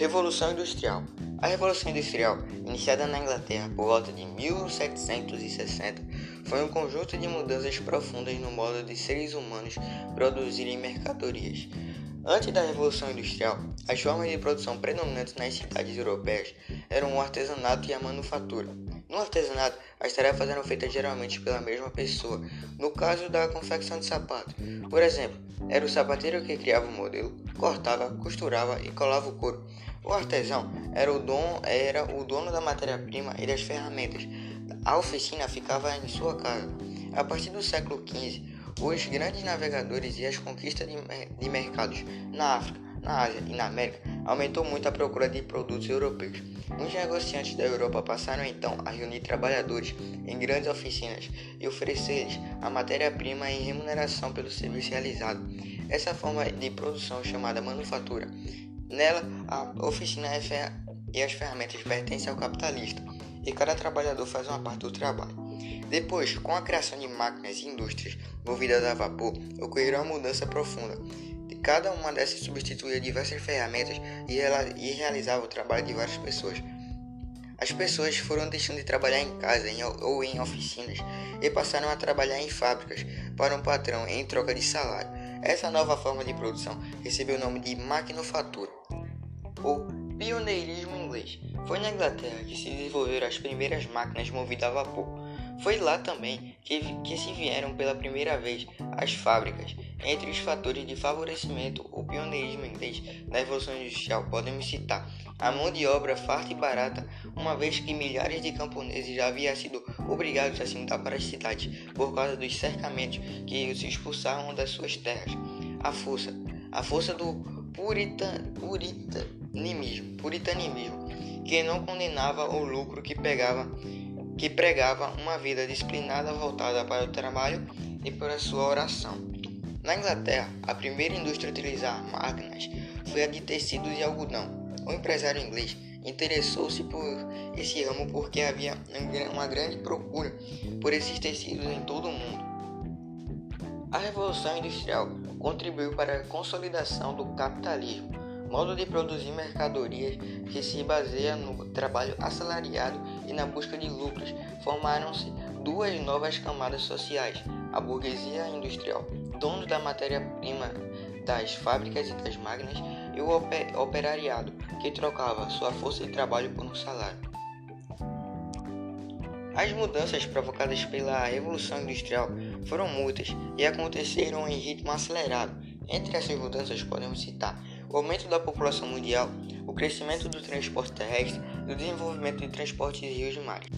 Revolução Industrial. A Revolução Industrial, iniciada na Inglaterra por volta de 1760, foi um conjunto de mudanças profundas no modo de seres humanos produzirem mercadorias. Antes da Revolução Industrial, as formas de produção predominantes nas cidades europeias eram o artesanato e a manufatura. No artesanato, as tarefas eram feitas geralmente pela mesma pessoa. No caso da confecção de sapatos, por exemplo, era o sapateiro que criava o modelo, cortava, costurava e colava o couro. O artesão era o dono, era o dono da matéria-prima e das ferramentas. A oficina ficava em sua casa. A partir do século XV, os grandes navegadores e as conquistas de, de mercados na África na Ásia e na América, aumentou muito a procura de produtos europeus. Os negociantes da Europa passaram então a reunir trabalhadores em grandes oficinas e oferecer-lhes a matéria-prima em remuneração pelo serviço realizado. Essa forma de produção chamada manufatura. Nela, a oficina e as ferramentas pertencem ao capitalista, e cada trabalhador faz uma parte do trabalho. Depois, com a criação de máquinas e indústrias movidas a vapor, ocorreu uma mudança profunda Cada uma dessas substituía diversas ferramentas e, realizava o trabalho de várias pessoas. As pessoas foram deixando de trabalhar em casa ou em oficinas e passaram a trabalhar em fábricas para um patrão em troca de salário. Essa nova forma de produção recebeu o nome de maquinofatura, ou pioneirismo inglês. Foi na Inglaterra que se desenvolveram as primeiras máquinas movidas a vapor. Foi lá também que, que se vieram pela primeira vez as fábricas. Entre os fatores de favorecimento, o pioneirismo inglês da Revolução Industrial podemos citar a mão de obra farta e barata, uma vez que milhares de camponeses já haviam sido obrigados a se mudar para as cidades por causa dos cercamentos que os expulsavam das suas terras. A força, a força do purita, puritanismo, puritanismo, que não condenava o lucro que pegava que pregava uma vida disciplinada voltada para o trabalho e para a sua oração. Na Inglaterra, a primeira indústria a utilizar máquinas foi a de tecidos e algodão. O empresário inglês interessou-se por esse ramo porque havia uma grande procura por esses tecidos em todo o mundo. A Revolução Industrial contribuiu para a consolidação do capitalismo modo de produzir mercadorias que se baseia no trabalho assalariado e na busca de lucros, formaram-se duas novas camadas sociais: a burguesia industrial, donos da matéria-prima das fábricas e das máquinas, e o operariado, que trocava sua força de trabalho por um salário. As mudanças provocadas pela Revolução Industrial foram muitas e aconteceram em ritmo acelerado. Entre essas mudanças podemos citar o aumento da população mundial, o crescimento do transporte terrestre e o desenvolvimento de transportes de rios e mares.